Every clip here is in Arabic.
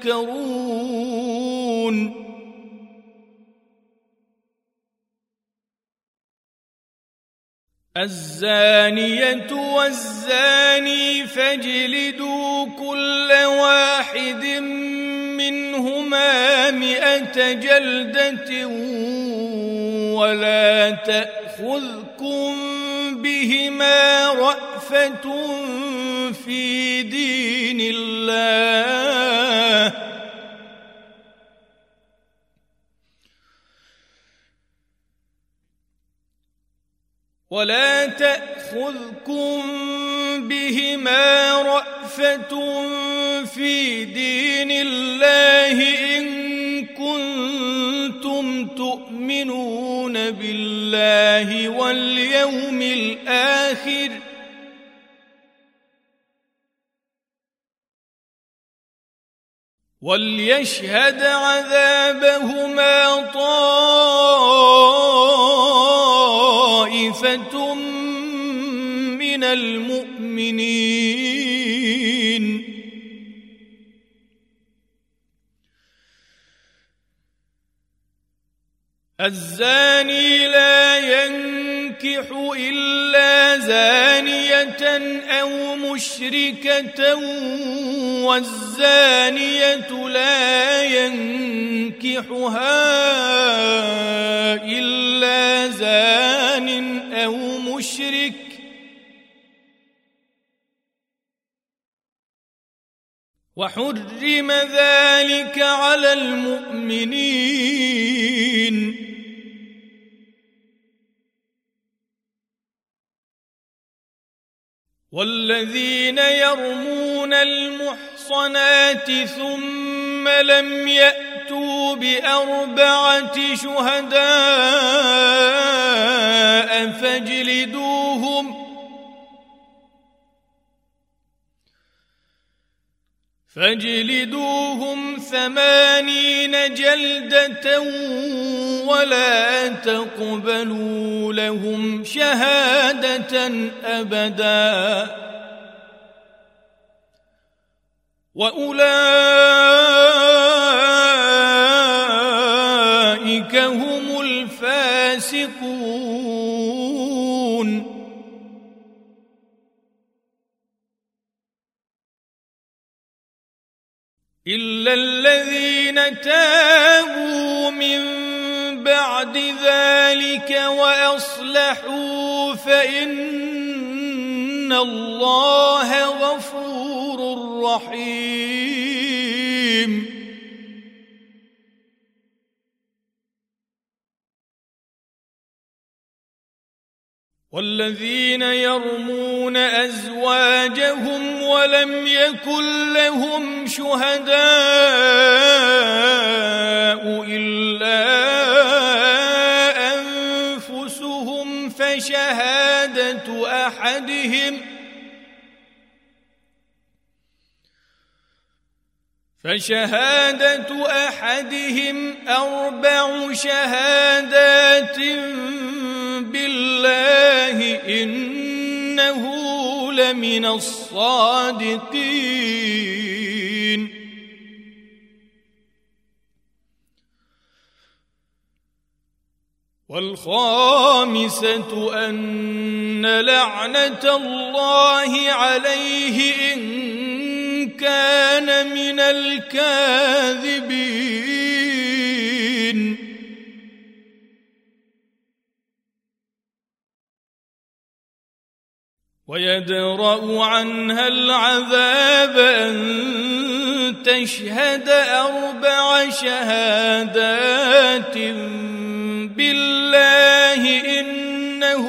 تذكرون الزانية والزاني فاجلدوا كل واحد منهما مئة جلدة ولا تأخذكم بهما رأفة في دين الله. ولا تأخذكم بهما رأفة في دين الله إن كنتم تؤمنون بالله واليوم الآخر وليشهد عذابهما طائفة من المؤمنين. الزاني لا ينكح إلا زانية أو مشركة والزانية لا ينكحها إلا زان وحرم ذلك على المؤمنين. والذين يرمون المحصنات ثم لم يأتوا بأربعة شهداء فاجلدوهم فاجلدوهم ثمانين جلدة ولا تقبلوا لهم شهادة أبدا. وأولئك إلا الذين تابوا من بعد ذلك وأصلحوا فإن الله غفور رحيم. والذين يرمون أزواجهم ولم يكن لهم شهداء إلا أنفسهم فشهادة أحدهم فشهادة أحدهم أربع شهادات بالله إنه لمن الصادقين. والخامسة أن لعنة الله عليه إن كان من الكاذبين. ويدرأ عنها العذاب أن تشهد أربع شهادات بالله إنه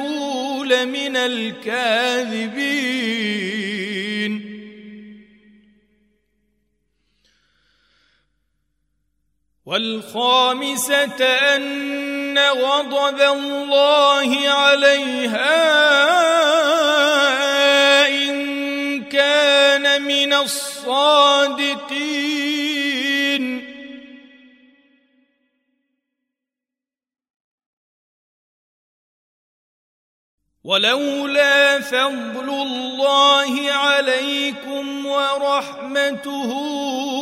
لمن الكاذبين. والخامسة أن غضب الله عليها من الصادقين. ولولا فضل الله عليكم ورحمته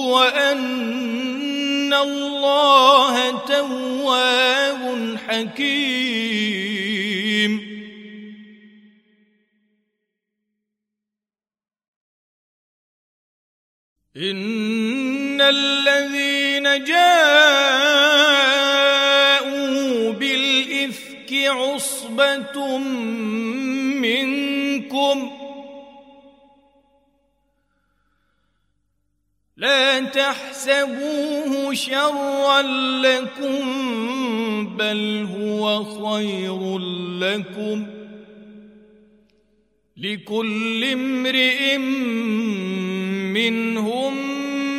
وأن الله تواب حكيم. ان الذين جاءوا بالافك عصبه منكم لا تحسبوه شرا لكم بل هو خير لكم لكل امرئ منهم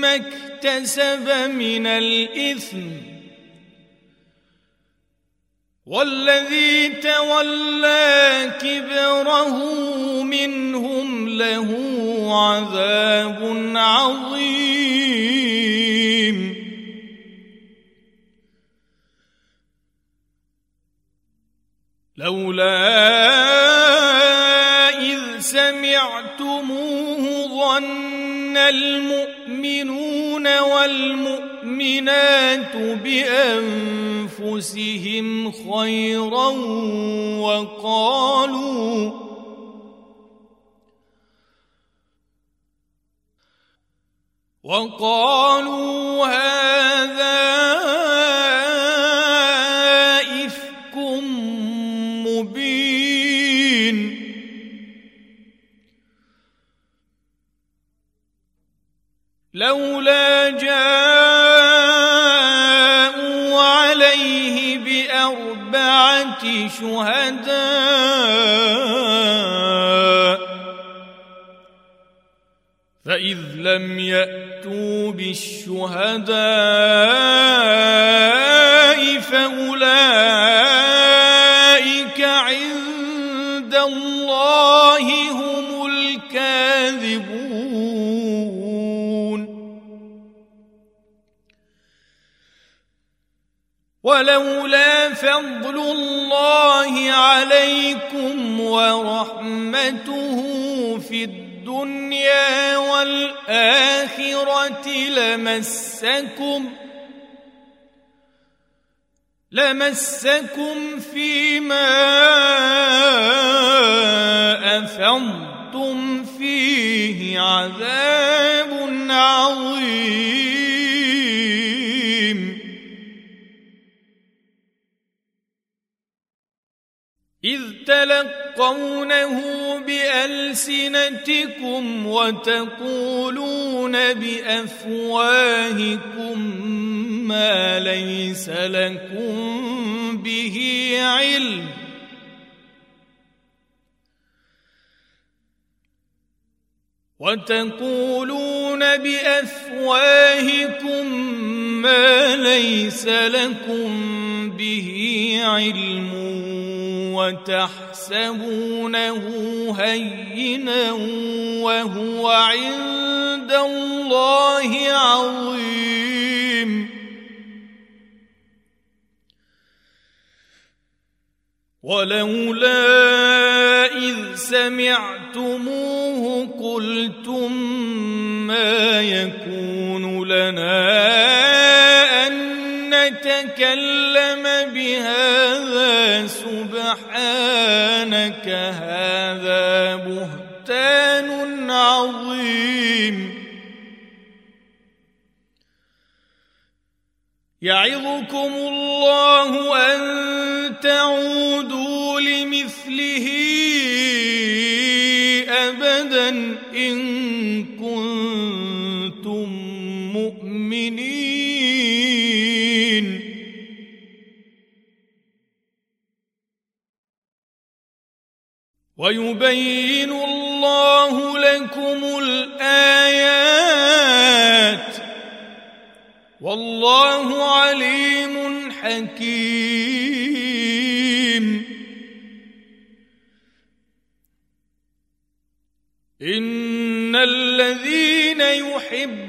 ما اكتسب من الإثم. والذي تولى كبره منهم له عذاب عظيم. لولا المؤمنون والمؤمنات أنفسهم خيرا وقالوا وقالوا هذا لولا جاء شهداء فإذ لم يأتوا بالشهداء ولولا فضل الله عليكم ورحمته في الدنيا والآخرة لمسكم لمسكم فيما أفضتم فيه عذاب تلقونه بألسنتكم وتقولون بأفواهكم ما ليس لكم به علم. وتقولون بأفواهكم ما ليس لكم به علم. وتحسبونه هينا وهو عند الله عظيم. ولولا إذ سمعتموه قلتم ما يكون لنا أن نتكلم بهذا سبحانك هذا بهتان عظيم. يعظكم الله أن تعودوا لمثله ابدا إن ويبين الله لكم الآيات. والله عليم حكيم. إن الذين يحبون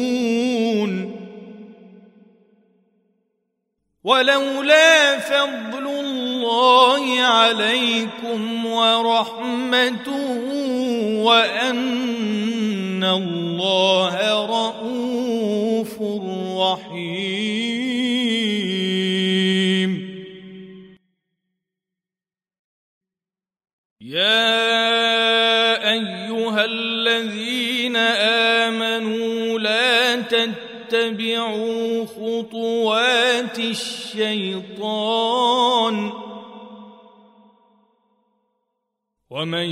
ولولا فضل الله عليكم ورحمته وأن الله رءوف رحيم. يا أيها الذين آمنوا لا تتبعوا خطوات الشيطان ومن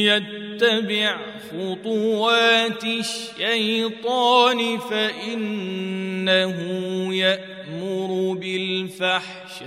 يتبع خطوات الشيطان فإنه يأمر بالفحشاء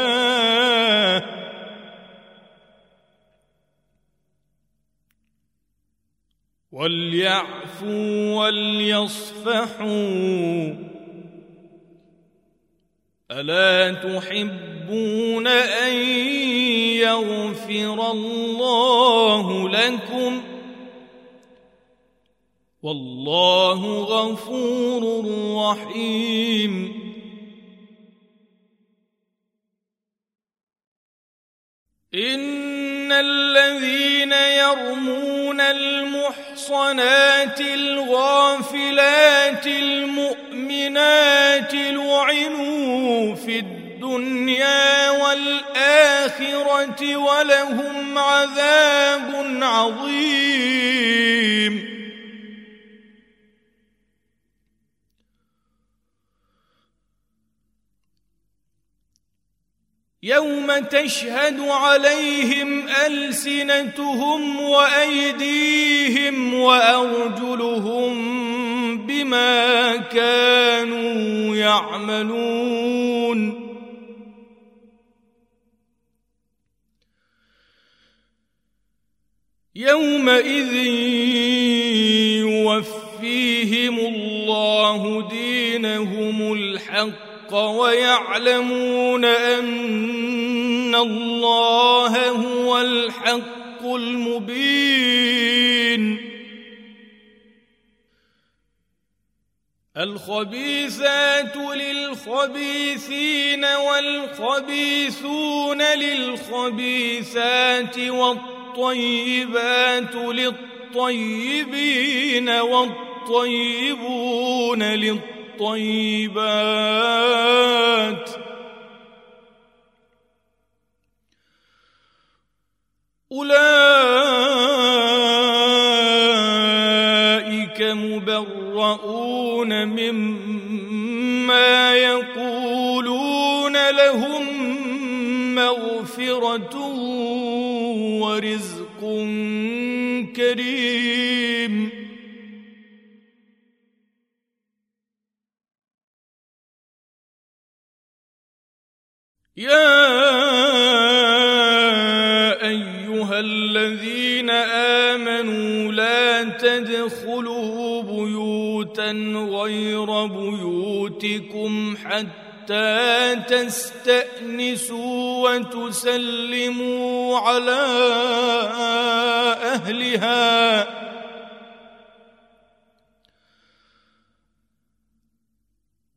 وليعفوا وليصفحوا. ألا تحبون أن يغفر الله لكم؟ والله غفور رحيم. ان الذين يرمون المحصنات الغافلات المؤمنات لعنوا في الدنيا والاخره ولهم عذاب عظيم يوم تشهد عليهم ألسنتهم وأيديهم وأرجلهم بما كانوا يعملون. يومئذ يوفيهم الله دينهم الحق الحق ويعلمون أن الله هو الحق المبين. الخبيثات للخبيثين والخبيثون للخبيثات والطيبات للطيبين والطيبون للطيبين. الطيبات أولئك مبرؤون مما يقولون لهم مغفرة ورزق كريم. يا أيها الذين آمنوا لا تدخلوا بيوتا غير بيوتكم حتى تستأنسوا وتسلموا على أهلها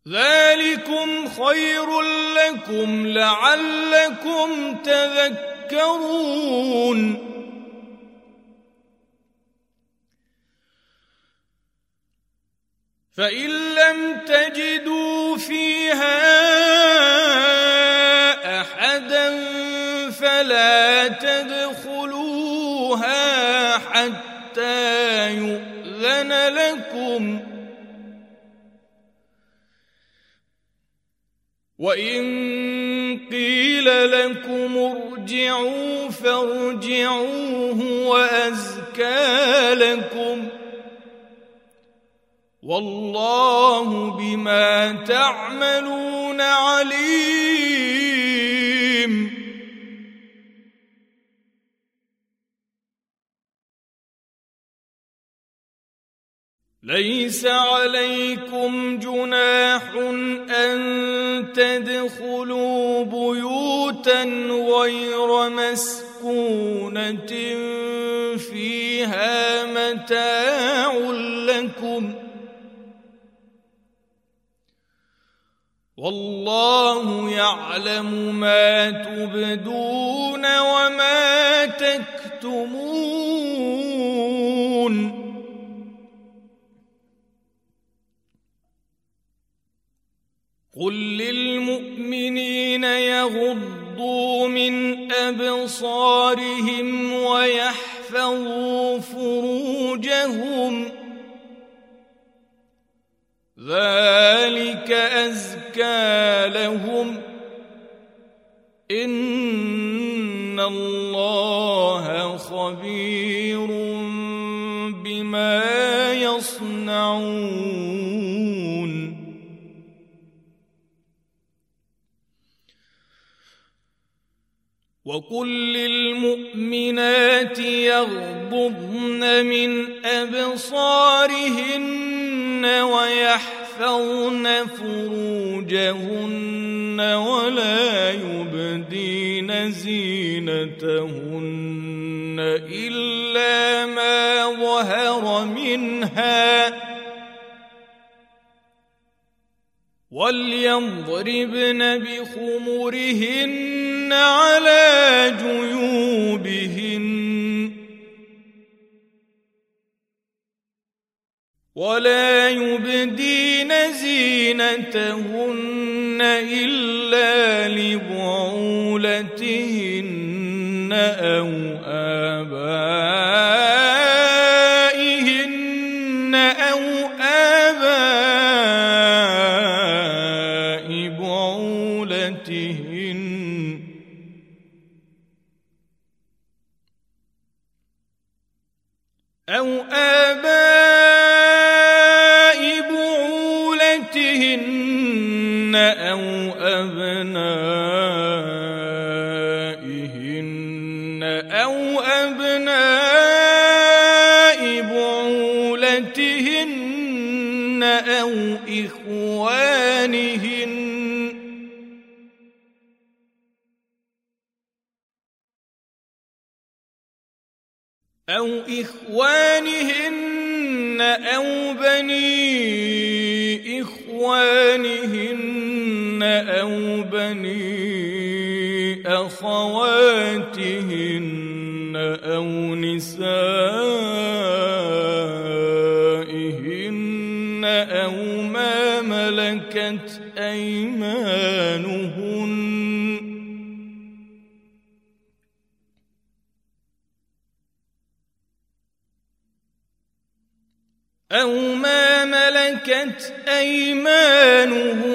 ذلكم خير لكم لعلكم تذكرون. فإن لم تجدوا فيها أحدا فلا تدخلوها حتى يؤذن لكم. وان قيل لكم ارجعوا فارجعوه وازكى لكم والله بما تعملون عليم ليس عليكم جناح أن تدخلوا بيوتا غير مسكونة فيها متاع لكم والله يعلم ما تبدون وما تكتمون قل للمؤمنين يغضوا من ابصارهم ويحفظوا فروجهم ذلك ازكى لهم ان الله خبير بما يصنعون وقل للمؤمنات يغضضن من أبصارهن ويحفظن فروجهن ولا يبدين زينتهن إلا ما ظهر منها وليضربن بخمرهن على جيوبهن. ولا يبدين زينتهن إلا لبعولتهن أو ابائهن أو إخوانهن. أو إخوانهن أو بني إخوانهن أو بني أخواتهن أو نسائهن أيمانهن. أو ما ملكت أيمانهن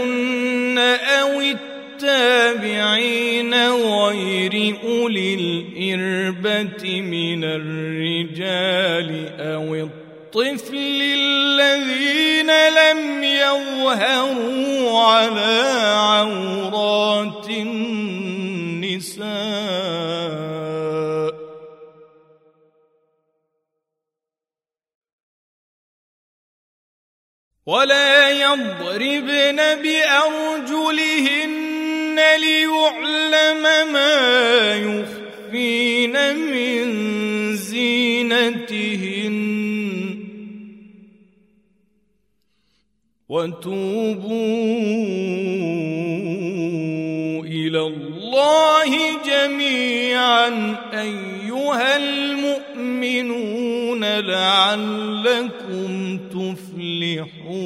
أو التابعين غير أولي الإربة من الرجال أو الطفل الذين لم يظهروا على عورات النساء. ولا يضربن بأرجلهن ليعلم ما يخفين من زينتهن. وتوبوا إلى الله جميعا أيها المؤمنون لعلكم تفلحون.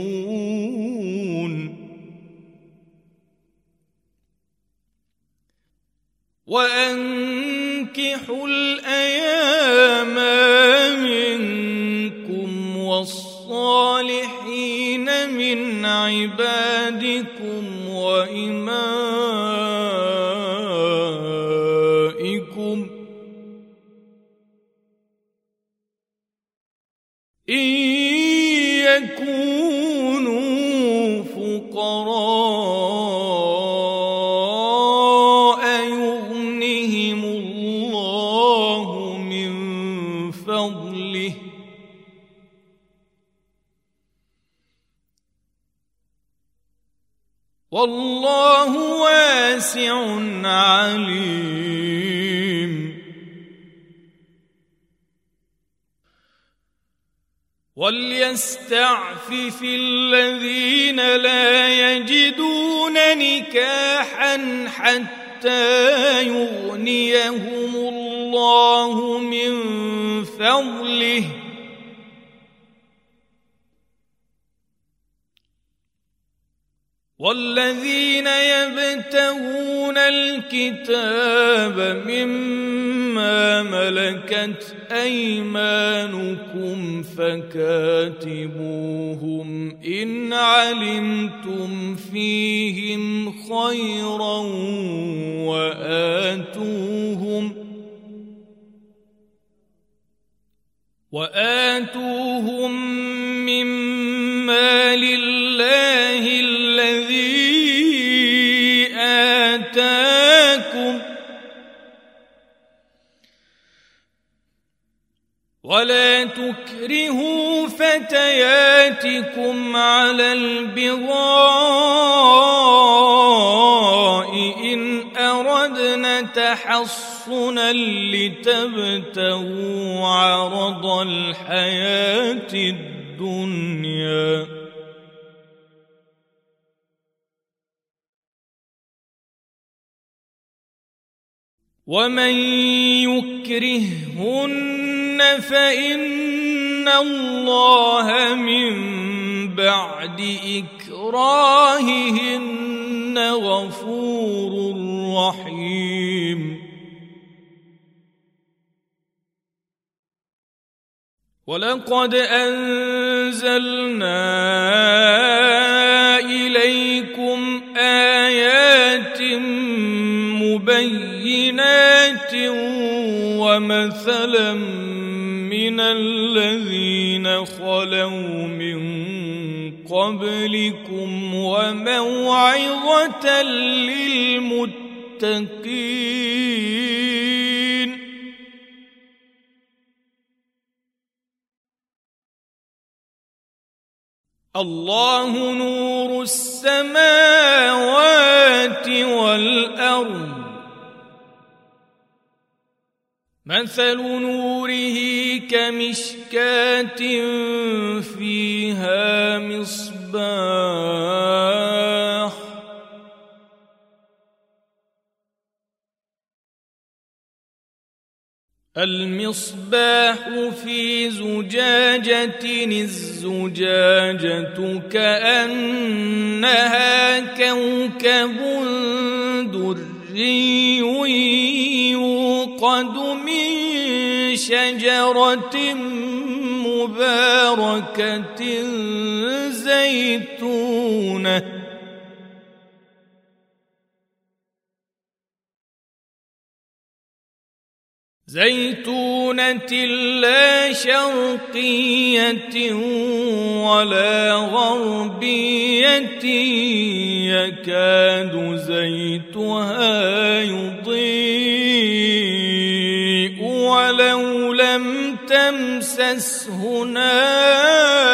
وأنكحوا الأيام منكم والصالحين من عبادكم وإمائكم والله واسع عليم. وليستعفف الذين لا يجدون نكاحا حتى يغنيهم الله من فضله والذين يبتغون الكتاب مما ملكت أيمانكم فكاتبوهم إن علمتم فيهم خيرا وآتوهم وآتوهم مما لله ولا تكرهوا فتياتكم على البغاء إن أردنا تحصنا لتبتغوا عرض الحياة الدنيا. ومن يكرهن فإن الله من بعد إكراههن غفور رحيم ولقد أنزلنا إليكم آيات مبينات ومثلا من الذين خلوا من قبلكم وموعظة للمتقين الله نور السماوات والارض مثل نوره كمشكاه فيها مصباح المصباح في زجاجة الزجاجة كأنها كوكب دري يوقد من شجرة مباركة زيتونة زيتونة لا شرقية ولا غربية يكاد زيتها يضيء. ولو لم تمسسه نار.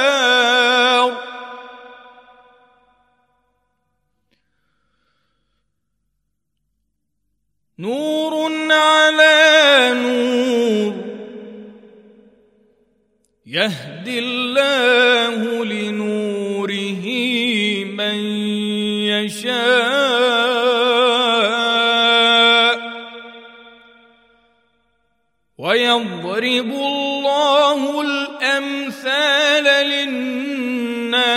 نور على نور يهدي ويضرب الله الأمثال للناس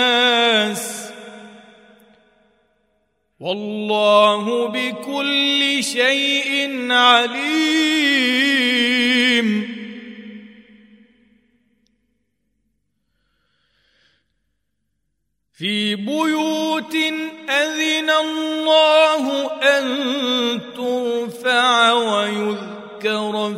والله بكل شيء عليم في بيوت أذن الله أن ترفع ويذكر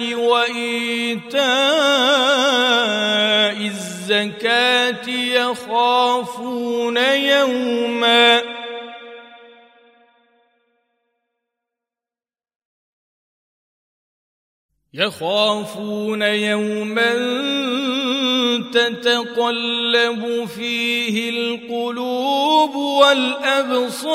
وإيتاء الزكاة يخافون يوماً. يخافون يوما تتقلب فيه القلوب والأبصار.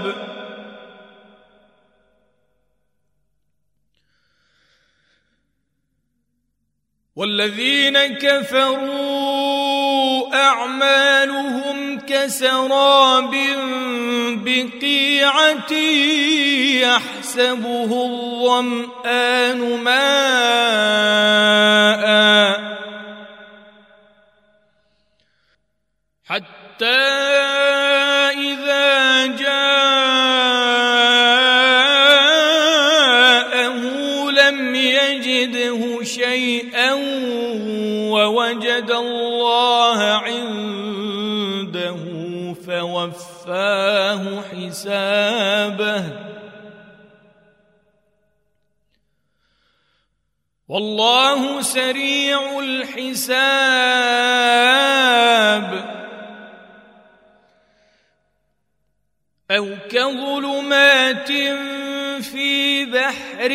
والذين كفروا أعمالهم كسراب بقيعة يحسبه الظمآن ماء حتى فوفاه حسابه. والله سريع الحساب. أو كظلمات في بحر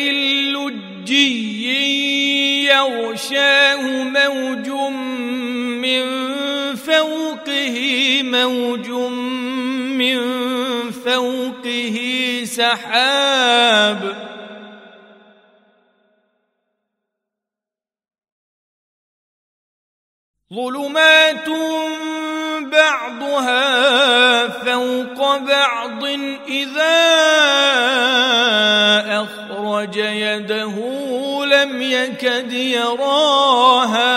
لجي يغشاه موج من فوقه موج من فوقه سحاب. ظلمات بعضها فوق بعض إذا أخرج يده لم يكد يراها.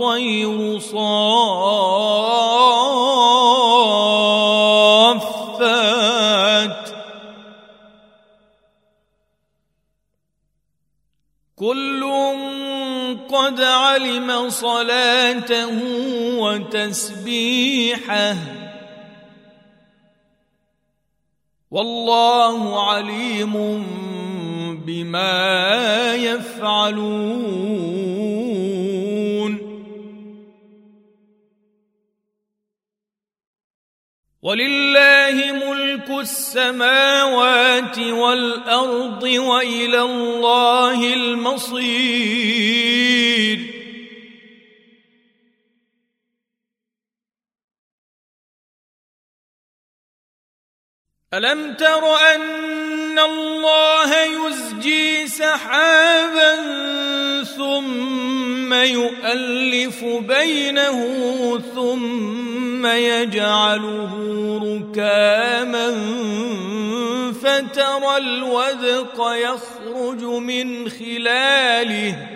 والطير صافات. كل علم صلاته وتسبيحه. والله عليم بما يفعلون. ولله ملك السماوات والأرض وإلى الله المصير. ألم تر أن الله يزجي سحابا ثم يؤلف بينه ثم يجعله ركاما فترى الودق يخرج من خلاله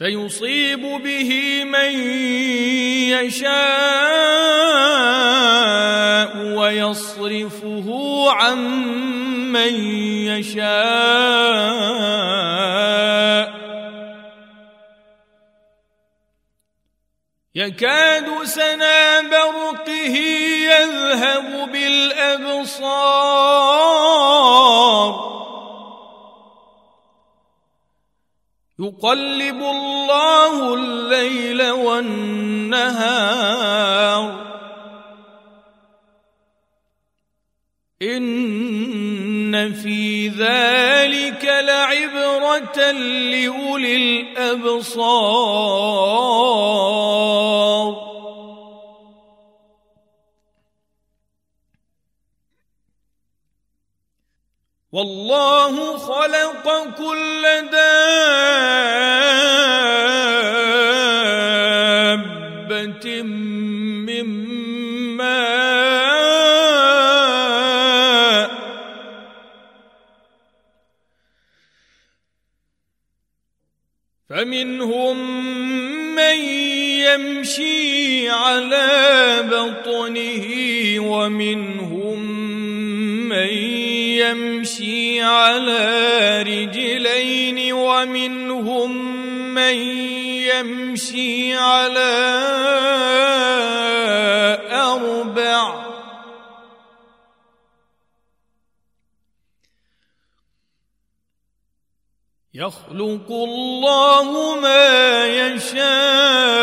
فيصيب به من يشاء ويصرفه عن من يشاء. يكاد سنا برقه يذهب بالأبصار. يقلب الله الليل والنهار. إن في ذلك لعبرة لأولي الأبصار. والله خلق كل دابة من ماء. فمنهم من يمشي على بطنه ومنهم من يمشي على رجلين ومنهم من يمشي على أربع. يخلق الله ما يشاء.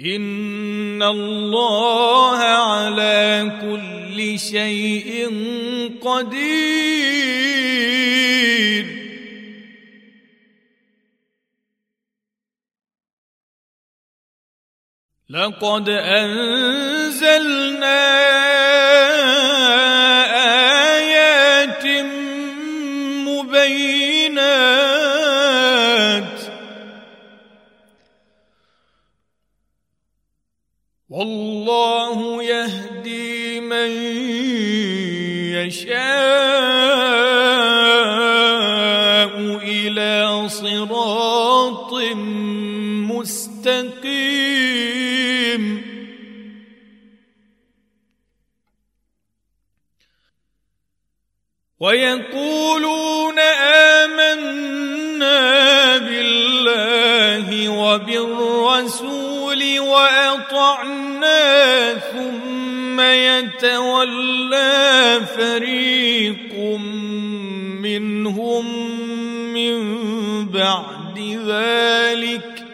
إن الله على كل شيء قدير. لقد أنزلنا آيات مبينات. والله يشاء إلى صراط مستقيم. ويقولون آمنا بالله وبالرسول وأطعنا يتولى فريق منهم من بعد ذلك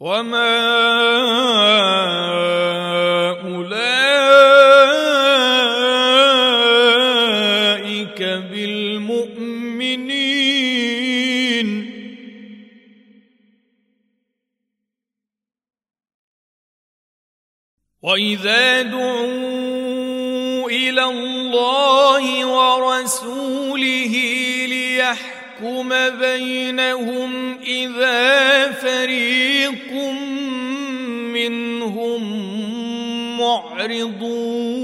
وما واذا دعوا إلى الله ورسوله ليحكم بينهم اذا فريق منهم معرضون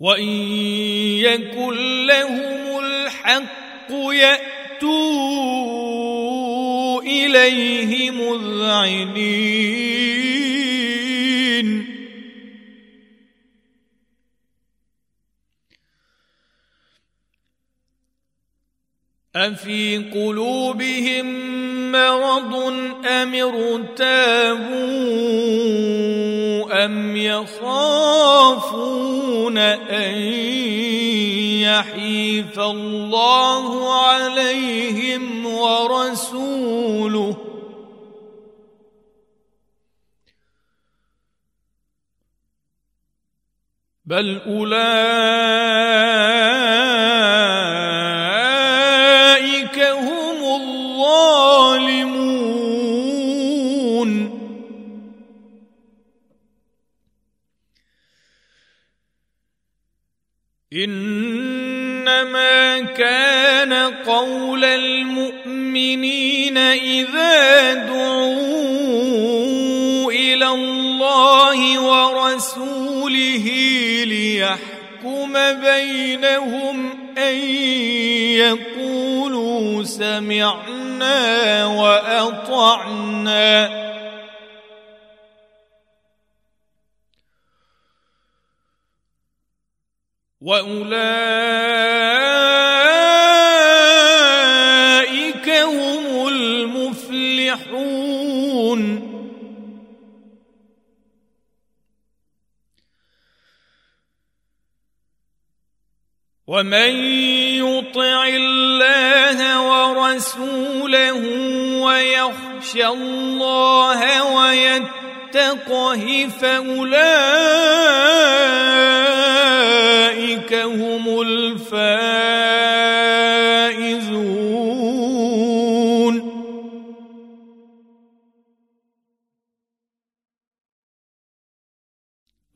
وان يكن لهم الحق ياتوا إليه مذعنين. افي قلوبهم مرض ام ارتابوا ام يخافون ان يحيف الله عليهم ورسوله. بل أولئك انما كان قول المؤمنين إذا دعوا إلى الله ورسوله ليحكم بينهم أن يقولوا سمعنا وأطعنا. وأولئك ومن يطع الله ورسوله ويخشى الله ويتقه فأولئك هم الفائزون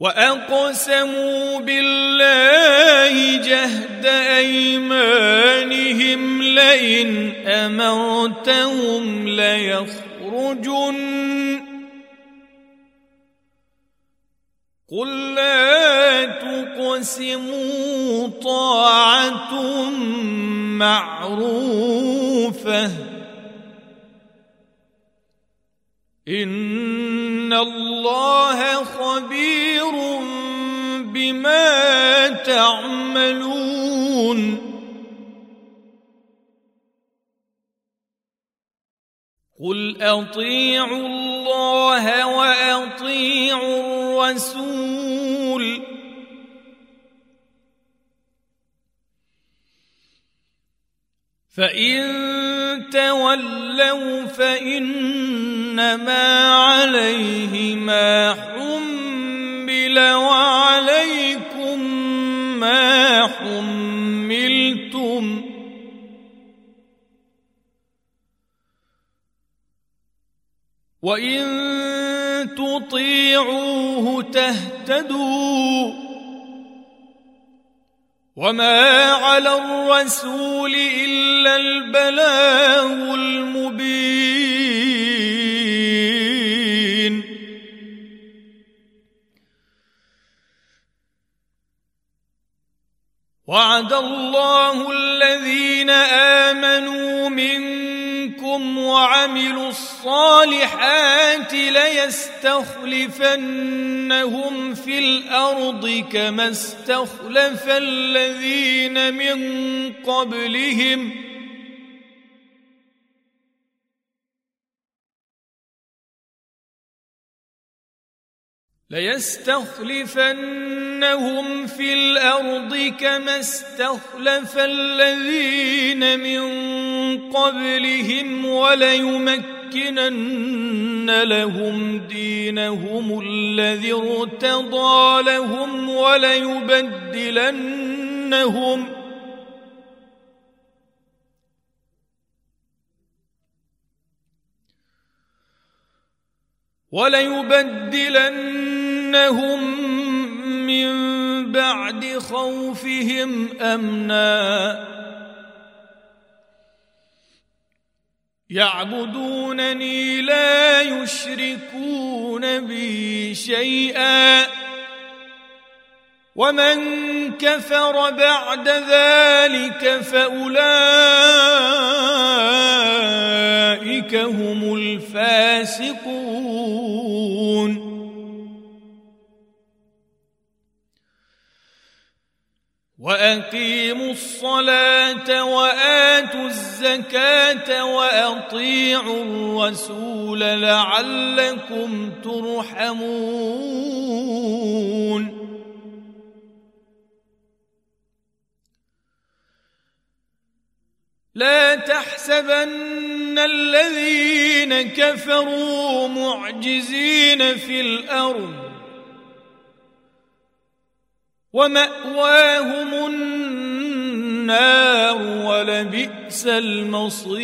وأقسموا بالله جهد أيمانهم لئن أمرتهم ليخرجن. قل لا تقسموا طاعة معروفة ان الله خبير بما تعملون قل اطيعوا الله واطيعوا الرسول فإن تولوا فإنما عليه ما حمل وعليكم ما حملتم. وإن تطيعوه تهتدوا. وما على الرسول الا البلاغ المبين وعد الله الذين امنوا منكم وعملوا الصالحات ليستخلفنهم في الأرض كما استخلف الذين من قبلهم ليستخلفنهم في الأرض كما استخلف الذين من قبلهم وليمكنن لهم دينهم الذي ارتضى لهم وليبدلنهم وليبدلن وليبدلنهم من بعد خوفهم أمنا. يعبدونني لا يشركون بي شيئا. ومن كفر بعد ذلك فأولئك هم الفاسقون. وأقيموا الصلاة وآتوا الزكاة وأطيعوا الرسول لعلكم ترحمون. لا تحسبن الذين كفروا معجزين في الأرض ومأواهم النار ولبئس المصير.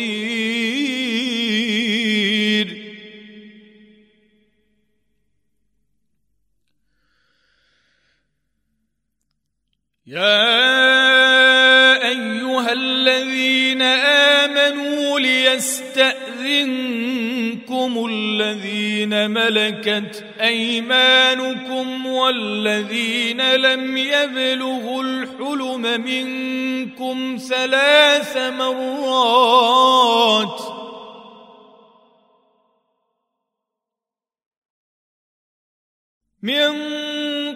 ليستاذنكم الذين ملكت أيمانكم والذين لم يبلغوا الحلم منكم ثلاث مرات. من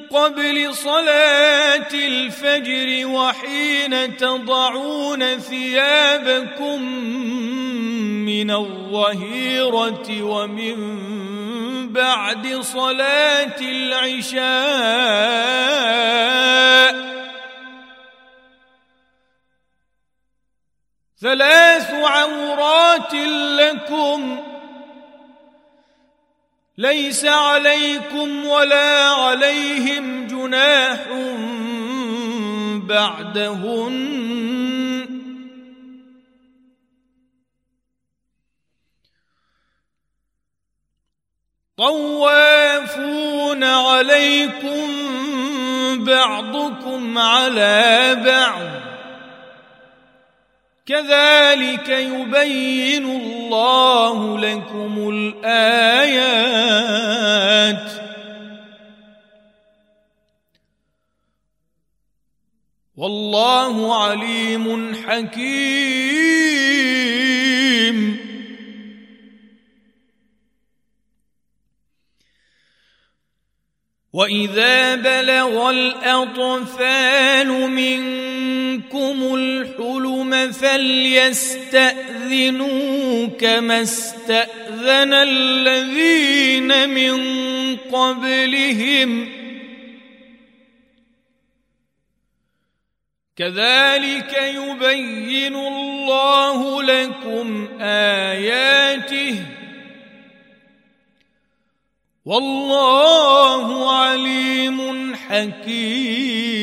قبل صلاة الفجر وحين تضعون ثيابكم من الظهيرة ومن بعد صلاة العشاء. ثلاث عورات لكم. ليس عليكم ولا عليهم جناح بعدهن طوافون عليكم بعضكم على بعض. كذلك يبين الله لكم الآيات. والله عليم حكيم. واذا بلغ الاطفال منكم الحلم فليستاذنوا كما استاذن الذين من قبلهم كذلك يبين الله لكم اياته والله عليم حكيم.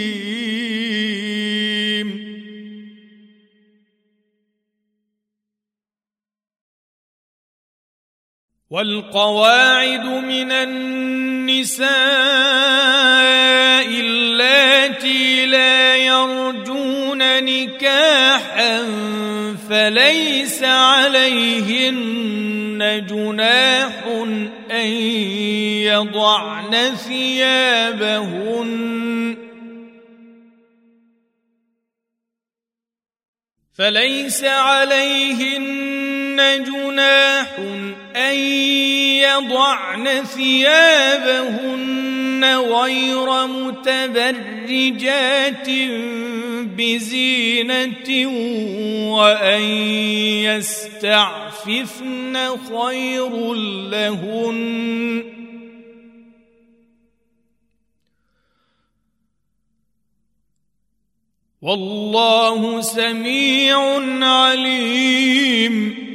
والقواعد من النساء اللاتي لا يرجون نكاحا فليس عليهن جناح أن يضعن ثيابهن. فليس عليهن جناح أن يضعن ثيابهن غير متبرجات بزينة وأن يستعففن خير لهن. والله سميع عليم.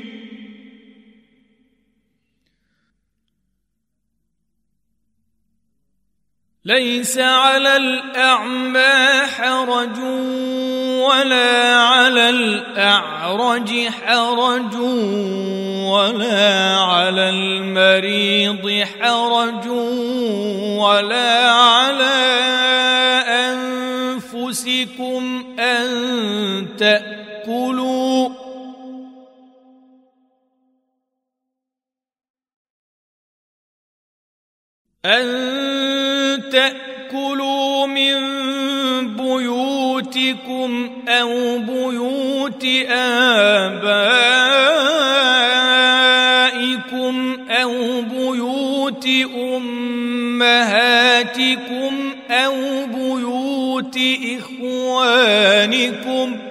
ليس على الأعمى حرج ولا على الأعرج حرج ولا على المريض حرج ولا على أنفسكم أن تأكلوا أن تأكلوا من بيوتكم أو بيوت آبائكم أو بيوت أمهاتكم أو بيوت إخوانكم ۖ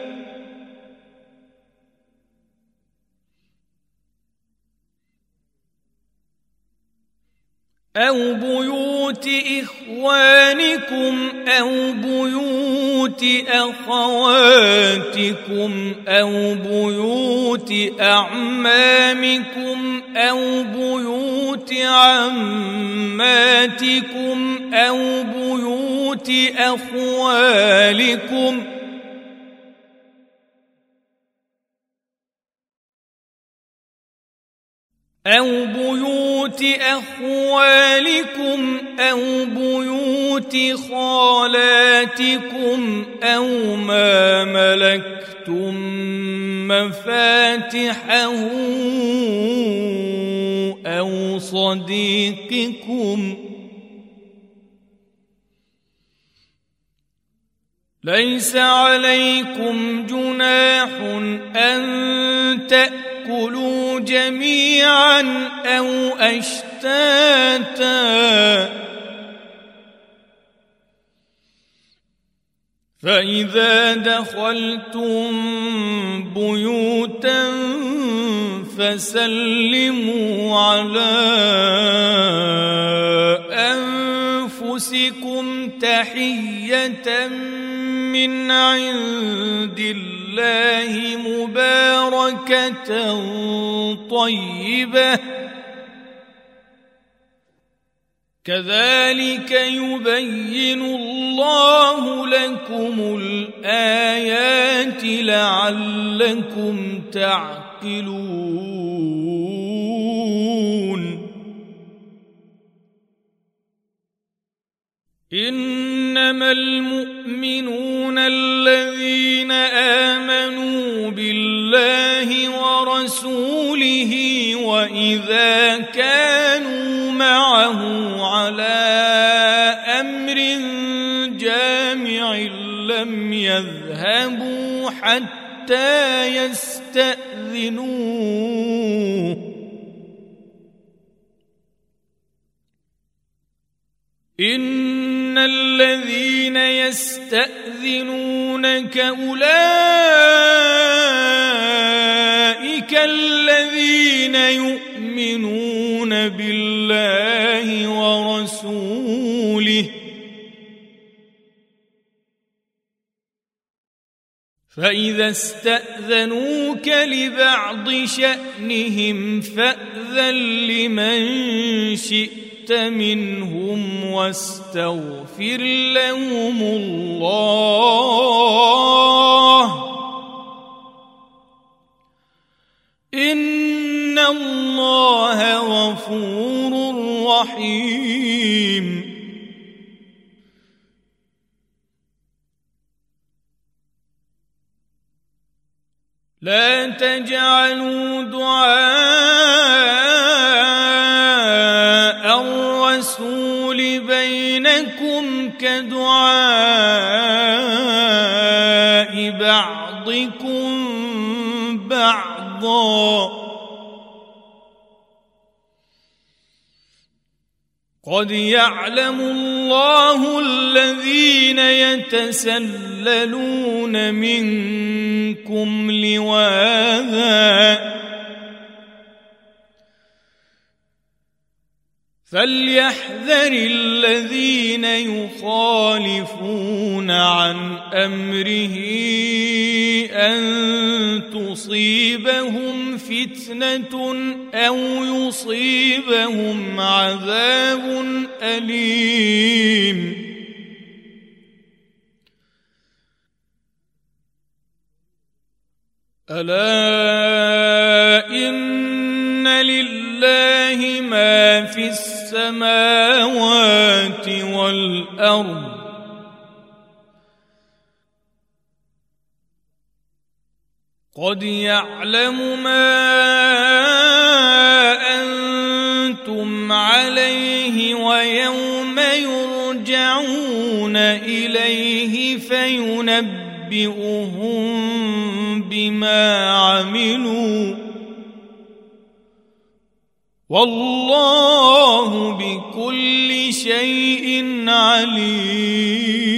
أو بيوت إخوانكم أو بيوت أخواتكم أو بيوت أعمامكم أو بيوت عماتكم أو بيوت أخوالكم ۖ أو بيوت أخوالكم أو بيوت خالاتكم أو ما ملكتم مفاتحه أو صديقكم ليس عليكم جناح أن تأكلوا جميعا أو أشتاتا فإذا دخلتم بيوتا فسلموا على أنفسكم تحية من عند الله مباركة طيبة. كذلك يبين الله لكم الآيات لعلكم تعقلون. إنما المؤمنون الذين امنوا بالله ورسوله وإذا كانوا معه على أمر جامع لم يذهبوا حتى يستأذنوه. إن الذين يستأذنونك أولئك الذين يؤمنون بالله ورسوله. فإذا استأذنوك لبعض شأنهم فأذن لمن شئت منهم واستغفر لهم الله. ان الله غفور رحيم لا تجعلوا دعاء الرسول بينكم كدعاء بعضا قد يعلم الله الذين يتسللون منكم لواذا فليحذر الذين يخالفون عن أمره أن تصيبهم فتنة أو يصيبهم عذاب أليم. ألا السماوات والأرض. قد يعلم ما أنتم عليه ويوم يرجعون إليه فينبئهم بما عملوا. والله بكل شيء عليم.